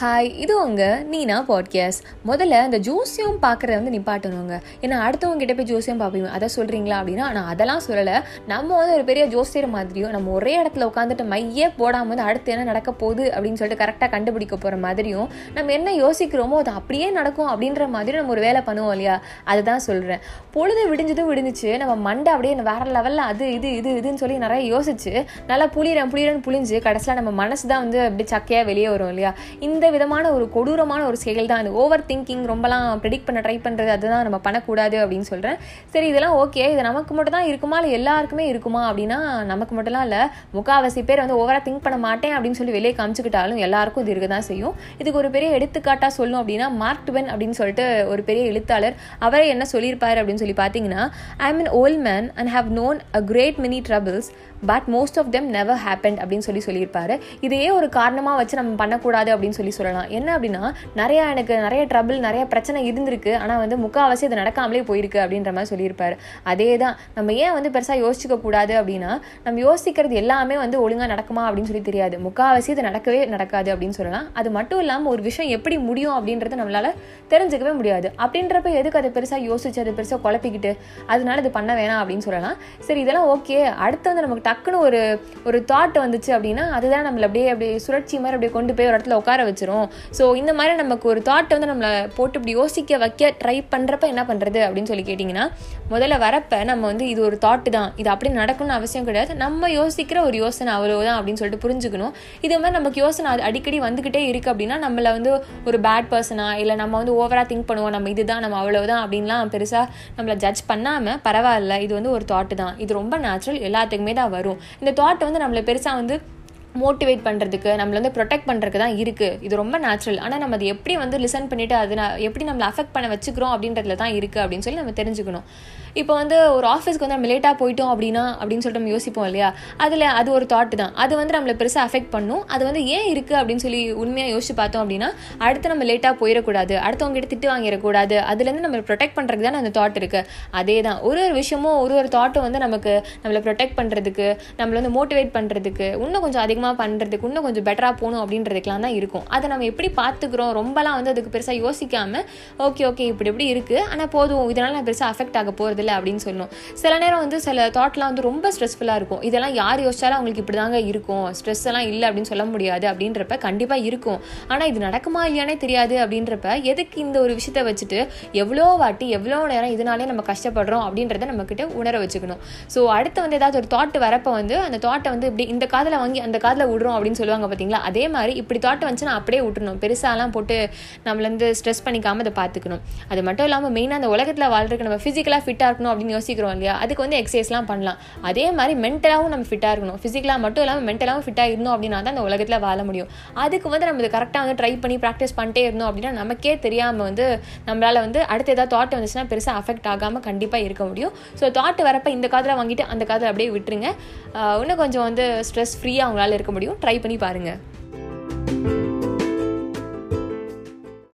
Hi இது உங்க நீனா podcast முதல்ல இந்த ஜோசியம் பார்க்குறத வந்து நிப்பாட்டணுங்க. ஏன்னா அடுத்தவங்க கிட்ட போய் ஜோசியம் பார்ப்பீங்க. அதை சொல்கிறீங்களா அப்படின்னா நான் அதெல்லாம் சொல்லலை. நம்ம வந்து ஒரு பெரிய ஜோசியர் மாதிரியும் நம்ம ஒரே இடத்துல உட்காந்துட்டு மையே போடாமல் வந்து அடுத்து என்ன நடக்க போகுது அப்படின்னு சொல்லிட்டு கரெக்டாக கண்டுபிடிக்க போகிற மாதிரியும் நம்ம என்ன யோசிக்கிறோமோ அது அப்படியே நடக்கும் அப்படின்ற மாதிரி நம்ம ஒரு வேலை பண்ணுவோம் இல்லையா? அதுதான் சொல்கிறேன் பொழுது விடிஞ்சதும் விடிஞ்சிச்சு. நம்ம மண்டை அப்படியே வேற லெவலில் அது இது இது இதுன்னு சொல்லி நிறைய யோசிச்சு நல்லா புளியிறேன் புளியிறேன்னு புளிஞ்சு கடைசியில் நம்ம மனசு தான் வந்து அப்படி சக்கையாக வெளியே வரும் இல்லையா? இந்த விதமான ஒரு கொடூரமான ஒரு செயல் தான். அது ஓவர் திங்கிங் ரொம்பலாம் ப்ரெடிக்ட் பண்ண ட்ரை பண்ணுறது அதுதான் நம்ம பண்ணக்கூடாது அப்படின்னு சொல்கிறேன் சரி இதெல்லாம் ஓகே இது நமக்கு மட்டும் தான் இருக்குமா? இல்லை எல்லாருக்குமே இருக்குமா? அப்படின்னா நமக்கு மட்டும்லாம் இல்லை. முக்காவாசி பேர் வந்து ஓவராக திங்க் பண்ண மாட்டேன் அப்படின்னு சொல்லி வெளியே காமிச்சுக்கிட்டாலும் எல்லாருக்கும் இது இருக்க தான் செய்யும். இதுக்கு ஒரு பெரிய எடுத்துக்காட்டாக சொல்லணும் அப்படின்னா மார்க் டுவென் அப்படின்னு சொல்லிட்டு ஒரு பெரிய எழுத்தாளர் அவரே என்ன சொல்லியிருப்பார் அப்படின்னு சொல்லி பார்த்தீங்கன்னா I am an old man and have known a great many troubles but most of them never happen அப்படின்னு சொல்லி சொல்லியிருப்பாரு. இதையே ஒரு காரணமாக வச்சு நம்ம பண்ணக்கூடாது அப்படின்னு சொல்லி சொல்லலாம். என்ன அப்படின்னா நிறையா எனக்கு நிறைய ட்ரபிள் நிறைய பிரச்சனை இருந்திருக்கு. ஆனால் வந்து முக்கால்வாசி அது நடக்காமலே போயிருக்கு அப்படின்ற மாதிரி சொல்லியிருப்பாரு. அதே தான் நம்ம ஏன் வந்து பெருசாக யோசிக்க கூடாது அப்படின்னா நம்ம யோசிக்கிறது எல்லாமே வந்து ஒழுங்காக நடக்குமா அப்படின்னு சொல்லி தெரியாது. முக்கால்வாசி அது நடக்கவே நடக்காது அப்படின்னு சொல்லலாம். அது மட்டும் இல்லாமல் ஒரு விஷயம் எப்படி முடியும் அப்படின்றத நம்மளால தெரிஞ்சுக்கவே முடியாது. அப்படின்றப்ப எதுக்கு அதை பெருசாக யோசிச்சு அதை பெருசாக குழப்பிக்கிட்டு அதனால இது பண்ண வேணாம் அப்படின்னு சொல்லலாம். சரி இதெல்லாம் ஓகே அடுத்து வந்து நமக்கு டக்குன்னு ஒரு ஒரு தாட் வந்துச்சு அப்படின்னா அதுதான் நம்மளை அப்படியே அப்படியே சுழற்சி மாதிரி அப்படியே கொண்டு போய் ஒரு இடத்துல உட்கார வச்சிரும். ஸோ இந்த மாதிரி நமக்கு ஒரு தாட் வந்து நம்மளை போட்டு இப்படி யோசிக்க வைக்க ட்ரை பண்ணுறப்ப என்ன பண்ணுறது அப்படின்னு சொல்லி கேட்டிங்கன்னா முதல்ல வரப்ப நம்ம வந்து இது ஒரு தாட்டு தான். இது அப்படி நடக்கணும்னு அவசியம் கிடையாது. நம்ம யோசிக்கிற ஒரு யோசனை அவ்வளோதான் அப்படின்னு சொல்லிட்டு புரிஞ்சுக்கணும். இது மாதிரி நமக்கு யோசனை அது அடிக்கடி வந்துக்கிட்டே இருக்குது அப்படின்னா நம்மளை வந்து ஒரு பேட் பர்சனா இல்லை நம்ம வந்து ஓவராக திங்க் பண்ணுவோம் நம்ம இதுதான் நம்ம அவ்வளோதான் அப்படின்லாம் பெருசாக நம்மளை ஜட்ஜ் பண்ணாமல் பரவாயில்ல. இது வந்து ஒரு தாட்டு தான். இது ரொம்ப நேச்சுரல் எல்லாத்துக்குமே தான் வரும். இந்த தாட் வந்து நம்மளை பெருசாக வந்து மோட்டிவேட் பண்ணுறதுக்கு நம்மளை வந்து ப்ரொடெக்ட் பண்ணுறதுக்கு தான் இருக்குது இது ரொம்ப நேச்சுரல் ஆனால் நம்ம அதை எப்படி வந்து லிசன் பண்ணிவிட்டு அது எப்படி நம்மளை அஃபெக்ட் பண்ண வச்சுக்கிறோம் அப்படின்றதுல தான் இருக்குது அப்படின்னு சொல்லி நம்ம தெரிஞ்சுக்கணும். இப்போ வந்து ஒரு ஆஃபீஸ்க்கு வந்து நம்ம லேட்டாக போயிட்டோம் அப்படின்னா அப்படின்னு சொல்லிட்டு நம்ம யோசிப்போம் இல்லையா? அதில் அது ஒரு தாட் தான். அது வந்து நம்மளை பெருசாக அஃபெக்ட் பண்ணும். அது வந்து ஏன் இருக்குது அப்படின்னு சொல்லி உண்மையாக யோசிச்சு பார்த்தோம் அப்படின்னா அடுத்து நம்ம லேட்டாக போயிடக்கூடாது. அடுத்தவங்ககிட்ட திட்டு வாங்கிடக்கூடாது. அதுலேருந்து நம்ம ப்ரொடெக்ட் பண்ணுறதுக்கு தான் அந்த தாட் இருக்குது அதே தான். ஒரு ஒரு விஷயமும் ஒரு ஒரு தாட்டும் வந்து நமக்கு நம்மளை ப்ரொடெக்ட் பண்ணுறதுக்கு நம்மளை வந்து மோட்டிவேட் பண்ணுறதுக்கு இன்னும் கொஞ்சம் அதிகமாக பண்ணுறதுக்கு இன்னும் கொஞ்சம் பெட்டராக போகணும் அப்படின்றதுக்கெலாம் தான் இருக்கும். அதை நம்ம எப்படி பார்த்துக்கிறோம்? ரொம்பலாம் வந்து அதுக்கு பெருசாக யோசிக்காமல் ஓகே ஓகே இப்படி இப்படி இருக்குது ஆனால் போதும் இதனால் நான் பெருசாக அஃபெக்ட் ஆக போகிறது இல்லை அப்படின்னு சொல்லணும் சில நேரம் வந்து சில தாட்லாம் வந்து ரொம்ப ஸ்ட்ரெஸ்ஃபுல்லாக இருக்கும். இதெல்லாம் யார் யோசிச்சாலும் அவங்களுக்கு இப்படி தாங்க இருக்கும். ஸ்ட்ரெஸ் எல்லாம் இல்லை அப்படின்னு சொல்ல முடியாது அப்படின்றப்ப கண்டிப்பாக இருக்கும். ஆனால் இது நடக்குமா இல்லையானே தெரியாது அப்படின்றப்ப எதுக்கு இந்த ஒரு விஷயத்தை வச்சுட்டு எவ்வளோ வாட்டி எவ்வளோ நேரம் இதனாலே நம்ம கஷ்டப்படுறோம் அப்படின்றத நம்மக்கிட்ட உணர வச்சுக்கணும். ஸோ அடுத்து வந்து ஏதாவது ஒரு தாட் வரப்போ வந்து அந்த தாட்டை வந்து இப்படி இந்த காதில் வாங்கி அந்த காதில் விடுறோம் அப்படின்னு சொல்லுவாங்க பார்த்தீங்களா அதே மாதிரி இப்படி தாட் வந்துச்சுன்னா அப்படியே விட்டுணும் பெருசாலாம் போட்டு நம்மளேருந்து ஸ்ட்ரெஸ் பண்ணிக்காமல் அதை பார்த்துக்கணும். அது மட்டும் இல்லாமல் மெயினாக அந்த உலகத்தில் வாழ்றதுக்கு நம்ம ஃபிசிக்கலாக ஃபிட்டாக இருக்கணும் அப்படின்னு யோசிக்கிறோம் இல்லையா? அதுக்கு வந்து எக்ஸசைஸ்லாம் பண்ணலாம். அதே மாதிரி மென்டலாகவும் நம்ம ஃபிட்டாக இருக்கணும். ஃபிசிக்கலாக மட்டும் இல்லாமல் மென்டலாகவும் ஃபிட்டாக இருந்தோம் அப்படின்னா தான் அந்த உலகத்தில் வாழ முடியும். அதுக்கு வந்து நம்ம இது கரெக்டாக வந்து ட்ரை பண்ணி ப்ராக்டிஸ் பண்ணிட்டே இருந்தோம் அப்படின்னா நமக்கே தெரியாமல் வந்து நம்மளால் வந்து அடுத்த ஏதாவது தாட் வந்துச்சுன்னா பெருசாக அஃபெக்ட் ஆகாமல் கண்டிப்பாக இருக்க முடியும். ஸோ தாட் வரப்போ இந்த காதில் வாங்கிட்டு அந்த காதில் அப்படியே விட்டுருங்க. இன்னும் கொஞ்சம் வந்து ஸ்ட்ரெஸ் ஃப்ரீயாக அவங்களால இருக்க முடியும். ட்ரை பண்ணி பாருங்கள்